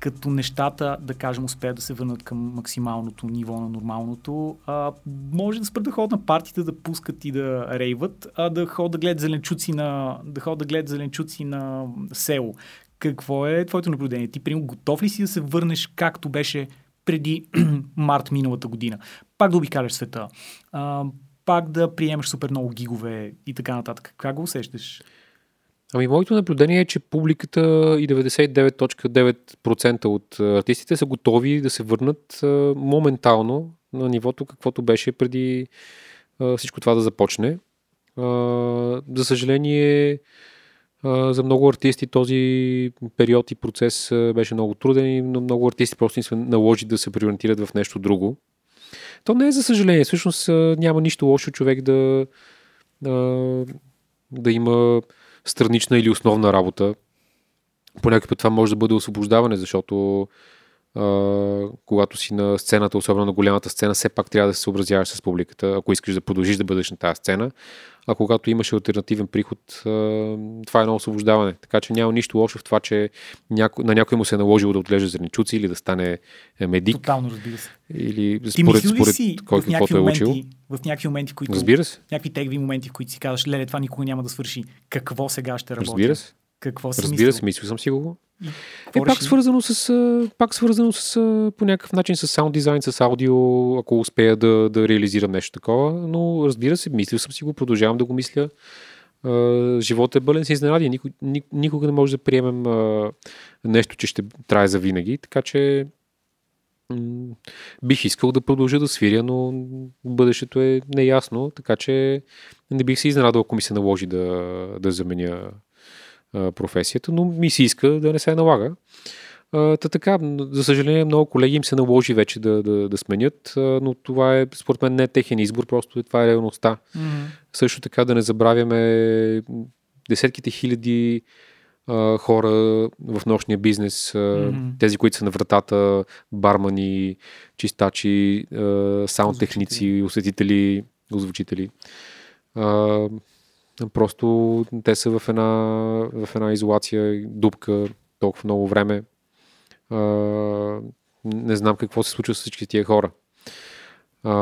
като нещата, да кажем, успеят да се върнат към максималното ниво на нормалното, а, може да спрат да ходят на партията, да пускат и да рейват, а да ходят да гледат зеленчуци на, да ходят да гледат зеленчуци на село. Какво е твоето наблюдение? Ти, примерно, готов ли си да се върнеш както беше преди март миналата година? Пак да обикаляш света, а, пак да приемаш супер много гигове и така нататък. Как го усещаш? Ами, моето наблюдение е, че публиката и 99.9% от артистите са готови да се върнат моментално на нивото, каквото беше преди всичко това да започне. За съжаление, за много артисти този период и процес беше много труден и много артисти просто им се наложи да се приориентират в нещо друго. То не е за съжаление. Всъщност няма нищо лошо човек да, да има странична или основна работа. По някакъв път това може да бъде освобождаване, защото когато си на сцената, особено на голямата сцена, все пак трябва да се съобразяваш с публиката, ако искаш да продължиш да бъдеш на тази сцена. А когато имаш альтернативен приход, това е едно освобождаване. Така че няма нищо лошо в това, че няко, на някой му се е наложило да отлежа зеленчуци или да стане е, медик. Тотално, разбира се. Или Ти според, ли според си кой каквото е учил. в някакви моменти, които... Разбира се. Някакви тегви моменти, в които си казваш, леле, това никога няма да свърши. Какво сега ще работи? Разбира се. Какво си Разбира се, мислил? мислил съм си го. Е, пак свързано с, пак свързано с, по някакъв начин с саунд дизайн, с аудио, ако успея да, да реализирам нещо такова. Но разбира се, мислил съм си го, продължавам да го мисля. Животът е бълен с изненади. Никога, ни- никога не може да приемем нещо, че ще трае за винаги. Така че бих искал да продължа да свиря, но бъдещето е неясно, така че не бих се изненадал, ако ми се наложи да, да заменя а, професията, но ми се иска да не се налага. А, Та така, за съжаление, много колеги им се наложи вече да, да, да сменят, а, но това е, според мен, не е техен избор, просто това е реалността. Мгм. Също така да не забравяме десетките хиляди а, хора в нощния бизнес, а, Мгм. тези, които са на вратата, бармани, чистачи, а, саунд техници, осветители, озвучители. А, просто те са в една, в една изолация, дупка толкова много време. А, не знам какво се случва с всички тия хора. А,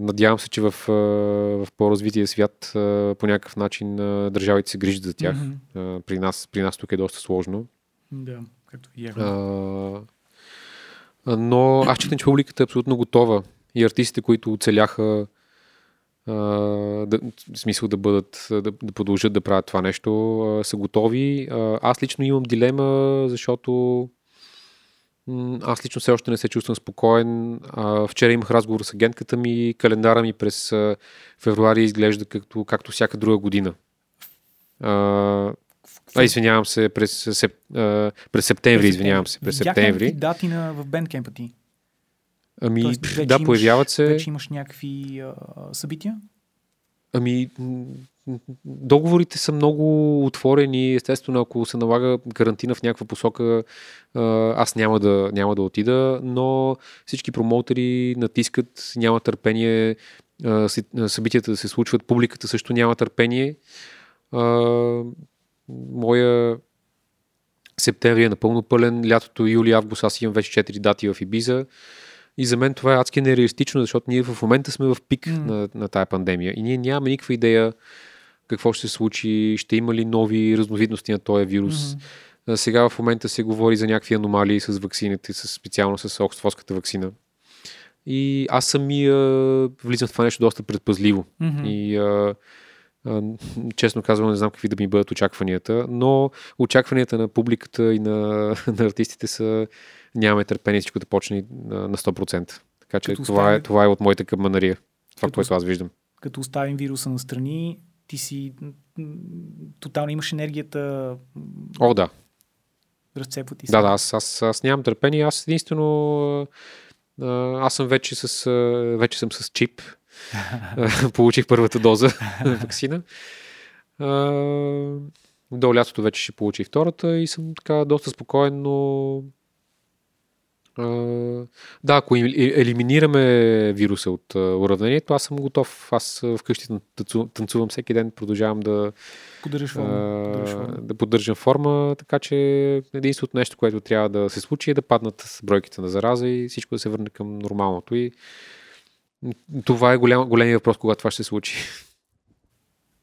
надявам се, че в, в по-развития свят по някакъв начин държавите се грижат за тях. Мгм. А, при, нас, при нас тук е доста сложно. Да, както видяхме. Но аз считам, че публиката е абсолютно готова и артистите, които оцеляха да, в смисъл да бъдат, да, да продължат да правят това нещо, а, са готови. А, аз лично имам дилема, защото аз лично все още не се чувствам спокоен. А, вчера имах разговор с агентката ми, календара ми през а, февруари изглежда както, както всяка друга година. А, а, извинявам се, през, сеп, а, през септември, извинявам се, през септември. дати на, в бендкемпа ти. Ами, Тоест, вече да, имаш- появяват се. Вече имаш някакви а, събития? Ами, договорите са много отворени. Естествено, ако се налага карантина в някаква посока, аз няма да, няма да отида, но всички промоутери натискат, няма търпение събитията да се случват, публиката също няма търпение. Моя септември е напълно пълен, лятото, юли, август аз имам вече 4 дати в Ибиза. И за мен това е адски нереалистично, защото ние в момента сме в пик mm. на, на тая пандемия и ние нямаме никаква идея какво ще се случи, ще има ли нови разновидности на този вирус. А, Сега в момента се говори за някакви аномалии с вакцините, с, специално с оксфордската вакцина. И аз самия влизам в това нещо доста предпазливо. Мгм. И а, а, честно казвам, не знам какви да ми бъдат очакванията, но очакванията на публиката и на, на артистите са нямаме търпение всичко да почне на, на 100%. Така че Като това е, остави- това е от моята каманария. Това, Като което аз виждам. Като оставим вируса на страни, ти си тотално имаш енергията, О, да. разцепва ти се. Да, да, аз, аз, аз нямам търпение. Аз единствено аз съм вече с, вече съм с чип. Получих първата доза вакцина. До лятото вече ще получи втората и съм така доста спокоен, но да, ако елиминираме вируса от уравнението, аз съм готов. Аз вкъщи танцувам всеки ден, продължавам да поддържам форма. Да поддържам форма, така че единственото нещо, което трябва да се случи е да паднат бройките на зараза и всичко да се върне към нормалното. И това е голям, големия въпрос, когато това ще се случи.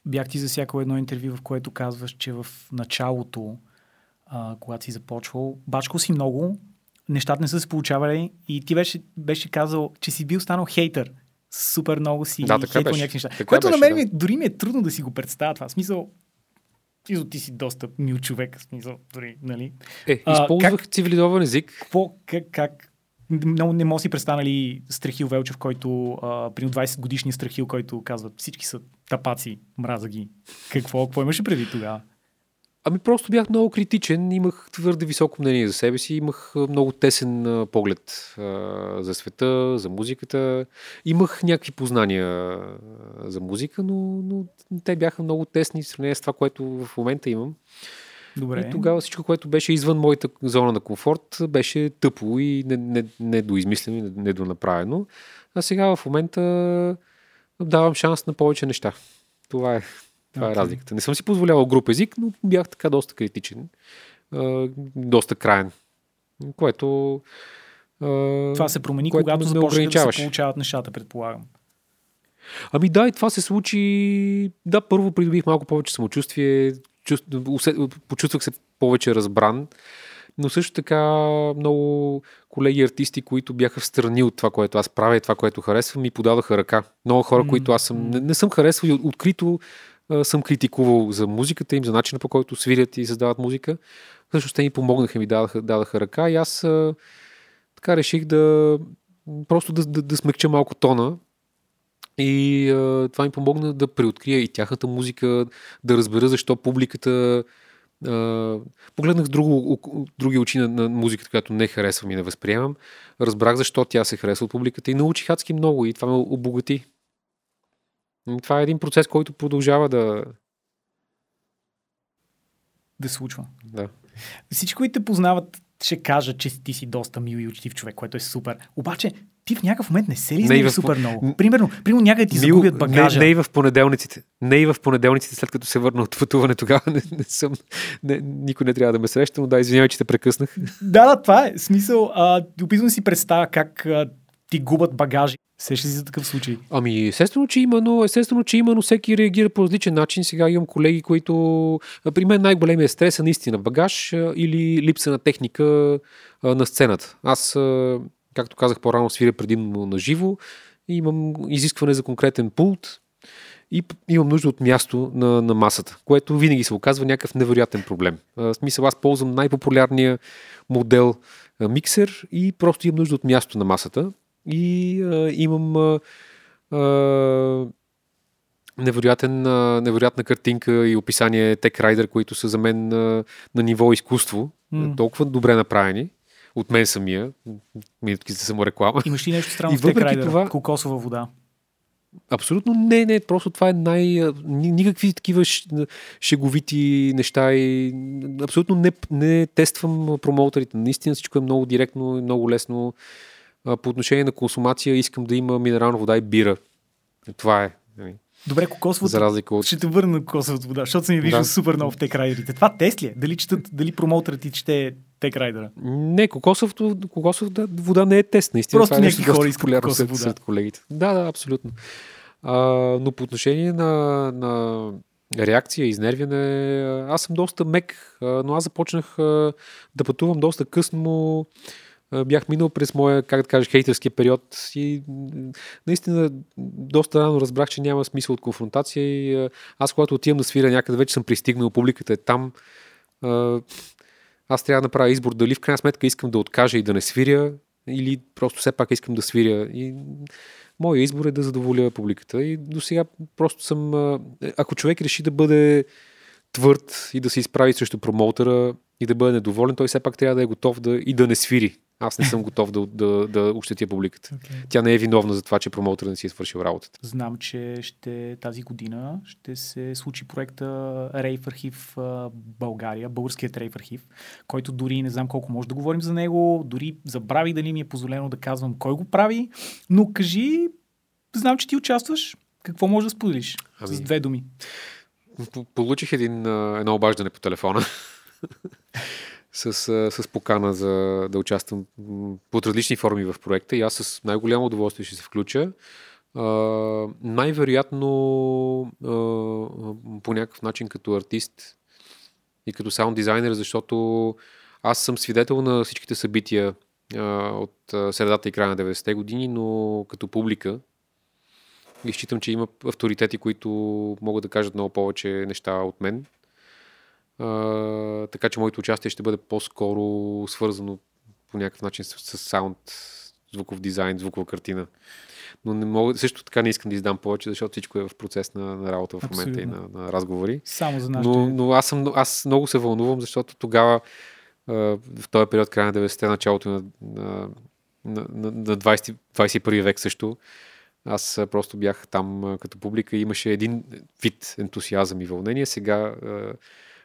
Бях ти за всяко едно интервю, в което казваш, че в началото, а, когато си започвал, бачкал си много, нещата не са се получавали и ти беше, беше казал, че си бил станал хейтър. Супер много си да, хейтвал някакви неща. Така което беше, на мен да. дори ми е трудно да си го представя това. В смисъл, ти си доста мил човек, в смисъл, дори, нали? Е, използвах а, как, цивилизован език. Какво, как, как, много не може си представили Страхил Велчев, който а, при 20 годишния Страхил, който казва всички са тапаци, мраза ги. Какво, какво имаше преди тогава? Ами просто бях много критичен, имах твърде високо мнение за себе си, имах много тесен поглед а, за света, за музиката. Имах някакви познания за музика, но, но те бяха много тесни в сравнение с това, което в момента имам. Добре. И тогава всичко, което беше извън моята зона на комфорт, беше тъпо и недоизмислено, не, не, не недонаправено. А сега в момента давам шанс на повече неща. Това е. Това okay. е разликата. Не съм си позволявал груп език, но бях така доста критичен, доста краен. Което. Това се промени, когато започнаха да се получават нещата, предполагам. Ами да, и това се случи. Да, първо придобих малко повече самочувствие, чувств... почувствах се повече разбран, но също така много колеги артисти, които бяха в страни от това, което аз правя и това, което харесвам, ми подадаха ръка. Много хора, mm-hmm. които аз съм, не, не съм харесвал и открито съм критикувал за музиката им, за начина по който свирят и създават музика. Също те ми помогнаха, ми дадаха, дадаха ръка и аз така реших да просто да, да, да смекча малко тона и а, това ми помогна да преоткрия и тяхната музика, да разбера защо публиката Uh, погледнах друго, други очи на, на музиката, която не харесвам и не възприемам. Разбрах защо тя се харесва от публиката и научих адски много и това ме обогати. Това е един процес, който продължава да. Да случва. Да. Всички, които те познават, ще кажат, че ти си доста мил и учтив човек, което е супер. Обаче, ти в някакъв момент не се ли измени супер много? Примерно, примерно някъде ти Мил, загубят багажа. Не, не и в понеделниците. Не и в понеделниците, след като се върна от пътуване, тогава не, не съм. Не, никой не трябва да ме среща, но да, извинявай, че те прекъснах. Да, да, това е. Смисъл, а, опитвам си представя как а, ти губят багажи. Сеща си за такъв случай? Ами, естествено, че има, но, естествено, че има, но всеки реагира по различен начин. Сега имам колеги, които... При мен най-големият стрес е наистина багаж или липса на техника на сцената. Аз, както казах по-рано, свиря предимно на живо и имам изискване за конкретен пулт и имам нужда от място на, на масата, което винаги се оказва някакъв невероятен проблем. В смисъл, аз ползвам най-популярния модел миксер и просто имам нужда от място на масата и а, имам а, а, невероятен, а, невероятна картинка и описание Tech Rider, които са за мен а, на ниво изкуство, mm. толкова добре направени от мен самия, минутки за самореклама. Имаш ли нещо странно и в Tech Rider? Това... Кокосова вода. Абсолютно не, не. Просто това е най... Никакви такива шеговити неща и абсолютно не, не тествам промоутерите. Наистина всичко е много директно и много лесно по отношение на консумация искам да има минерална вода и бира. Това е. Нали. Добре, кокосовата. За разлика от... Ще те върна на кокосовата вода, защото съм я виждал да. супер много в текрайдерите. Това тест ли е? Дали, четат, дали промоутерът ти чете текрайдера? Не, кокосовата, кокосовата вода не е тест, наистина. Просто някакви хора искат кокосова вода. Сред колегите. Да, да, абсолютно. А, но по отношение на, на реакция, изнервяне, аз съм доста мек, но аз започнах да пътувам доста късно бях минал през моя, как да кажа, хейтерски период и наистина доста рано разбрах, че няма смисъл от конфронтация и аз когато отивам да свиря някъде, вече съм пристигнал, публиката е там. Аз трябва да направя избор дали в крайна сметка искам да откажа и да не свиря или просто все пак искам да свиря. И моя избор е да задоволя публиката. И до сега просто съм... Ако човек реши да бъде твърд и да се изправи срещу промоутера и да бъде недоволен, той все пак трябва да е готов да и да не свири Аз не съм готов да, да, да ощетя публиката. Okay. Тя не е виновна за това, че промоутър не си е свършил работата. Знам, че ще, тази година ще се случи проекта Рейв архив България, българският Рейв архив, който дори не знам колко може да говорим за него, дори забрави дали ми е позволено да казвам кой го прави, но кажи, знам, че ти участваш, какво може да споделиш ами... с две думи? Получих един, едно обаждане по телефона с, с покана за да участвам под различни форми в проекта и аз с най-голямо удоволствие ще се включа. Най-вероятно по някакъв начин като артист и като саунд дизайнер, защото аз съм свидетел на всичките събития от средата и края на 90-те години, но като публика и считам, че има авторитети, които могат да кажат много повече неща от мен. А, така че моето участие ще бъде по-скоро свързано по някакъв начин с, с саунд, звуков дизайн, звукова картина. Но не мога, също така не искам да издам повече, защото всичко е в процес на, на работа в Абсолютно. момента и на, на разговори. Само за нашите... Но, но аз, съм, аз много се вълнувам, защото тогава в този период, края на 90-те, началото на, на, на, на 20, 21 век също, аз просто бях там като публика и имаше един вид ентусиазъм и вълнение. Сега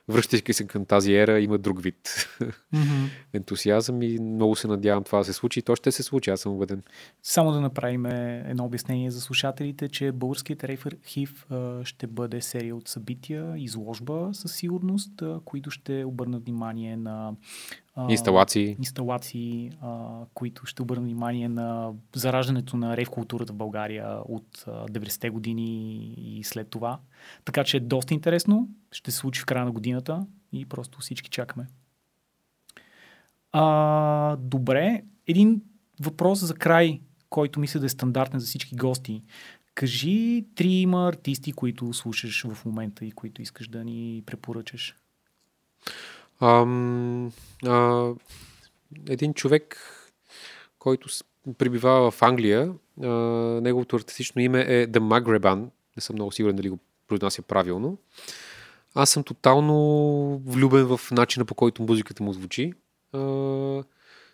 връщайки се към тази ера, има друг вид mm-hmm. ентусиазъм и много се надявам това да се случи. И то ще се случи, аз съм убеден. Само да направим едно обяснение за слушателите, че българският рейф архив ще бъде серия от събития, изложба със сигурност, които ще обърнат внимание на инсталации, инсталации а, които ще обърнат внимание на зараждането на рейв културата в България от 90-те години и след това. Така че е доста интересно. Ще се случи в края на годината и просто всички чакаме. А, добре, един въпрос за край, който мисля да е стандартен за всички гости. Кажи трима артисти, които слушаш в момента и които искаш да ни препоръчаш. Ам, а, един човек, който прибивава в Англия, а, неговото артистично име е The Magreban. Не съм много сигурен дали го произнася правилно. Аз съм тотално влюбен в начина по който музиката му звучи. А,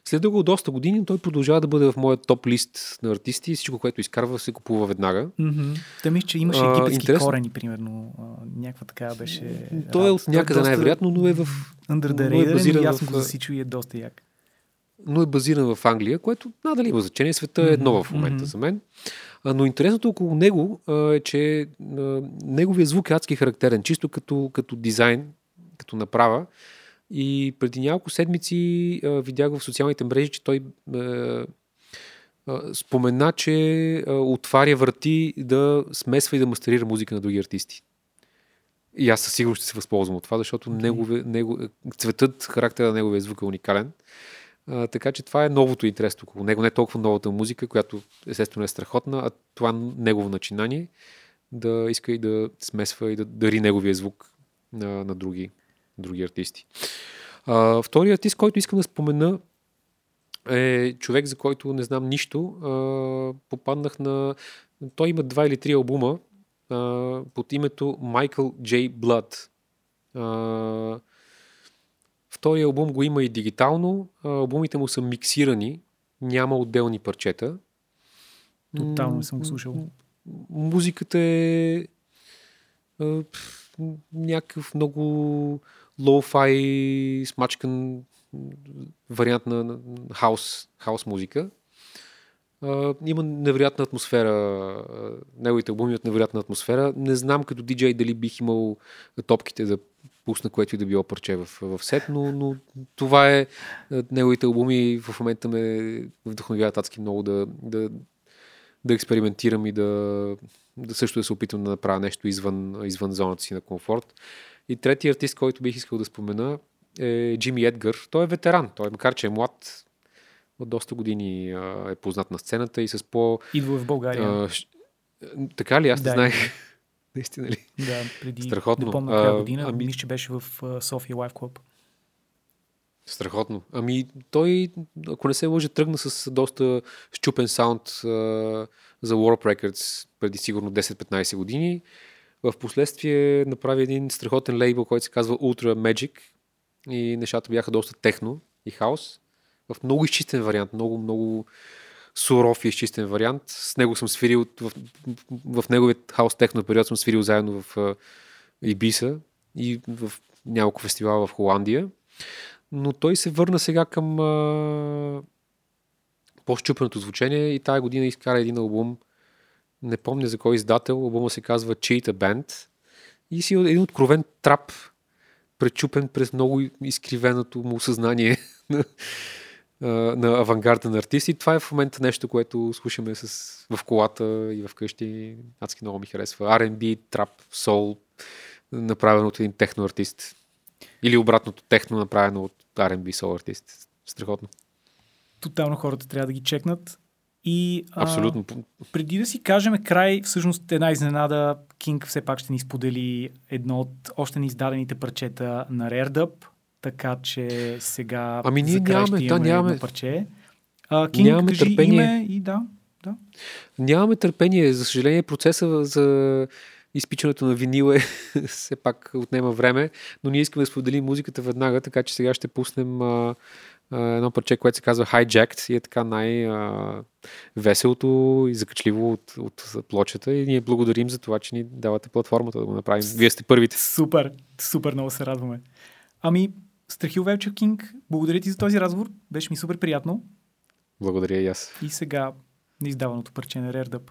Следа го доста години, той продължава да бъде в моя топ лист на артисти и всичко, което изкарва, се купува веднага. Mm-hmm. Да мисля, че имаше египетски интересно... корени, примерно. Някаква така беше. Той е от някъде доста... най-вероятно, но е в. Under the radar, е базиран но ясно в... го засичу и е доста як. Но е базиран в Англия, което надали има значение. Света е едно в момента mm-hmm. за мен. Но интересното около него е, че неговия звук е адски характерен, чисто като, като дизайн, като направа. И преди няколко седмици видях в социалните мрежи, че той спомена, че отваря врати да смесва и да мастерира музика на други артисти. И аз със сигурност ще се възползвам от това, защото негове, него, цветът, характера на неговия звук е уникален. А, така че това е новото интересно около него. Не толкова новата музика, която естествено е страхотна, а това негово начинание да иска и да смесва и да дари неговия звук на, на други други артисти. А, вторият артист, който искам да спомена, е човек, за който не знам нищо. А, попаднах на... Той има два или три албума а, под името Майкъл Джей Блад. Втория албум го има и дигитално. Албумите му са миксирани. Няма отделни парчета. Тотално не съм го слушал. Музиката е някакъв много лоу-фай смачкан вариант на хаус, хаус музика. Има невероятна атмосфера. Неговите албуми от невероятна атмосфера. Не знам като диджей дали бих имал топките да пусна което и да било парче в, в сет, но, но това е. Неговите албуми в момента ме вдъхновяват адски много да, да, да експериментирам и да, да също да се опитам да направя нещо извън, извън зоната си на комфорт. И третия артист, който бих искал да спомена е Джими Едгър. Той е ветеран. Той, макар че е млад, от доста години е познат на сцената и с по... Идва в България. А, така ли? Аз да, не знаех. Наистина ли? Да, преди Страхотно. не помня коя година, ами... мисля, че беше в София Лайф Клуб. Страхотно. Ами той, ако не се лъжа, тръгна с доста щупен саунд а, за Warp Records преди сигурно 10-15 години. В последствие направи един страхотен лейбъл, който се казва Ultra Magic и нещата бяха доста техно и хаос. в много изчистен вариант, много, много суров и изчистен вариант. С него съм свирил, в, в, неговият хаос техно период съм свирил заедно в Ибиса и в няколко фестивала в Холандия. Но той се върна сега към uh, по-щупеното звучение и тази година изкара един албум, не помня за кой издател, албума се казва Cheetah Band и си един откровен трап, пречупен през много изкривеното му съзнание на, на авангарден артист. И това е в момента нещо, което слушаме с, в колата и в къщи. Адски много ми харесва. R&B, трап, сол, направено от един техно артист. Или обратното, техно направено от R&B сол артист. Страхотно. Тотално хората трябва да ги чекнат. И, Абсолютно. А, преди да си кажем край, всъщност една изненада, Кинг все пак ще ни сподели едно от още неиздадените парчета на RareDub, така че сега ами ние нямаме, да, нямаме, парче. А, Кинг, нямаме кажи търпение. име и да, да. Нямаме търпение. За съжаление, процеса за изпичането на винил е все пак отнема време, но ние искаме да споделим музиката веднага, така че сега ще пуснем а, едно парче, което се казва Hijacked и е така най-веселото и закачливо от, от плочата и ние благодарим за това, че ни давате платформата да го направим. Вие сте първите. Супер, супер много се радваме. Ами, Страхил Велчев Кинг, благодаря ти за този разговор. Беше ми супер приятно. Благодаря и аз. И сега неиздаваното парче на Rare Dub.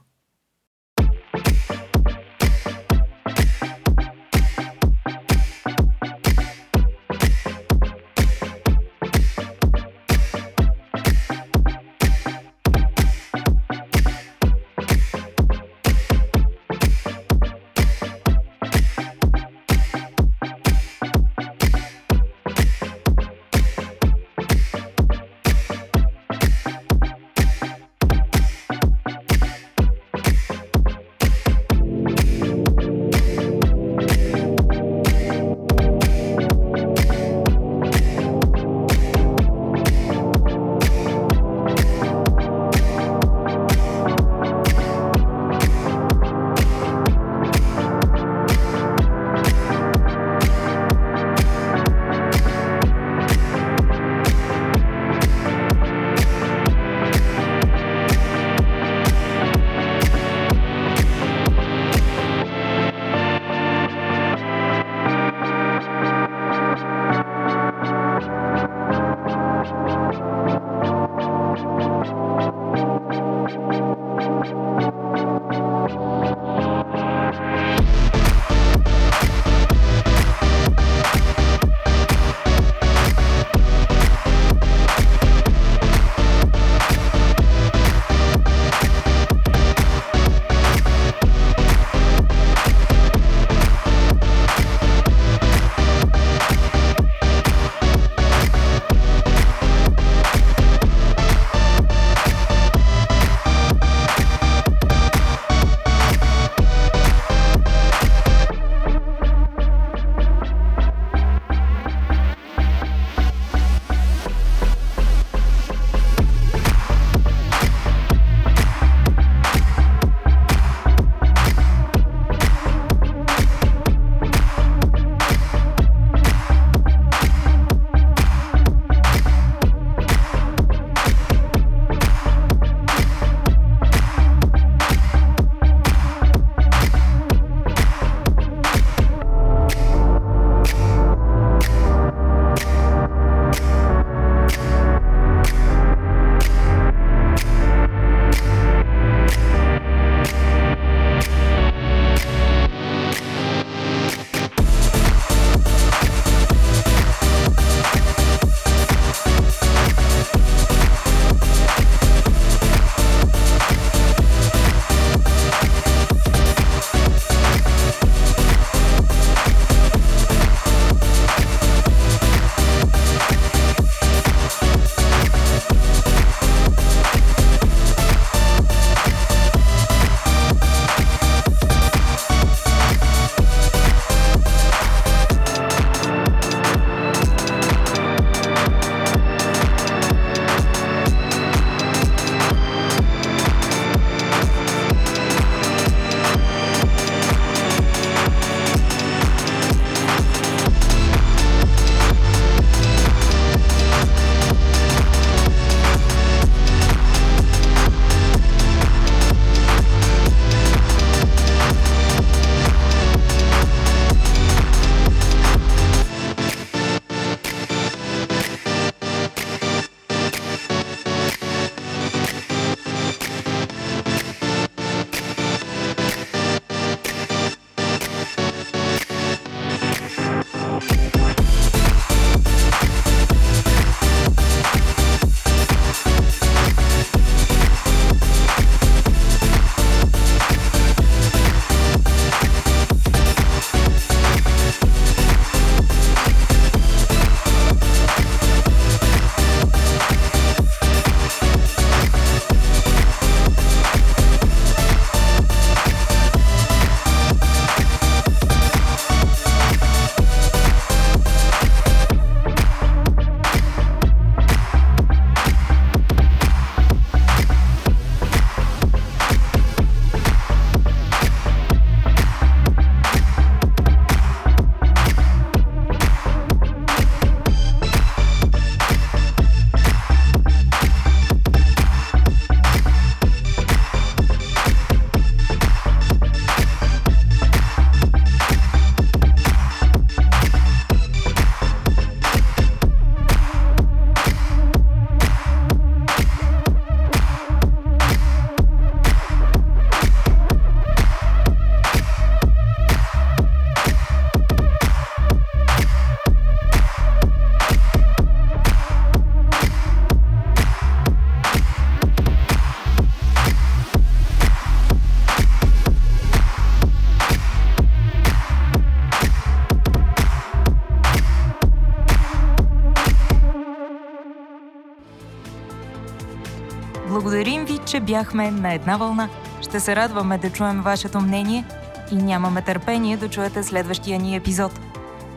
Че бяхме на една вълна. Ще се радваме да чуем вашето мнение и нямаме търпение да чуете следващия ни епизод.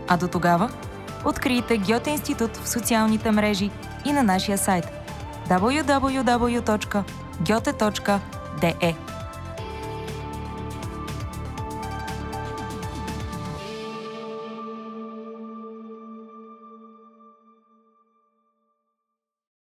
А до тогава, открийте Гьоте институт в социалните мрежи и на нашия сайт www.gyote.de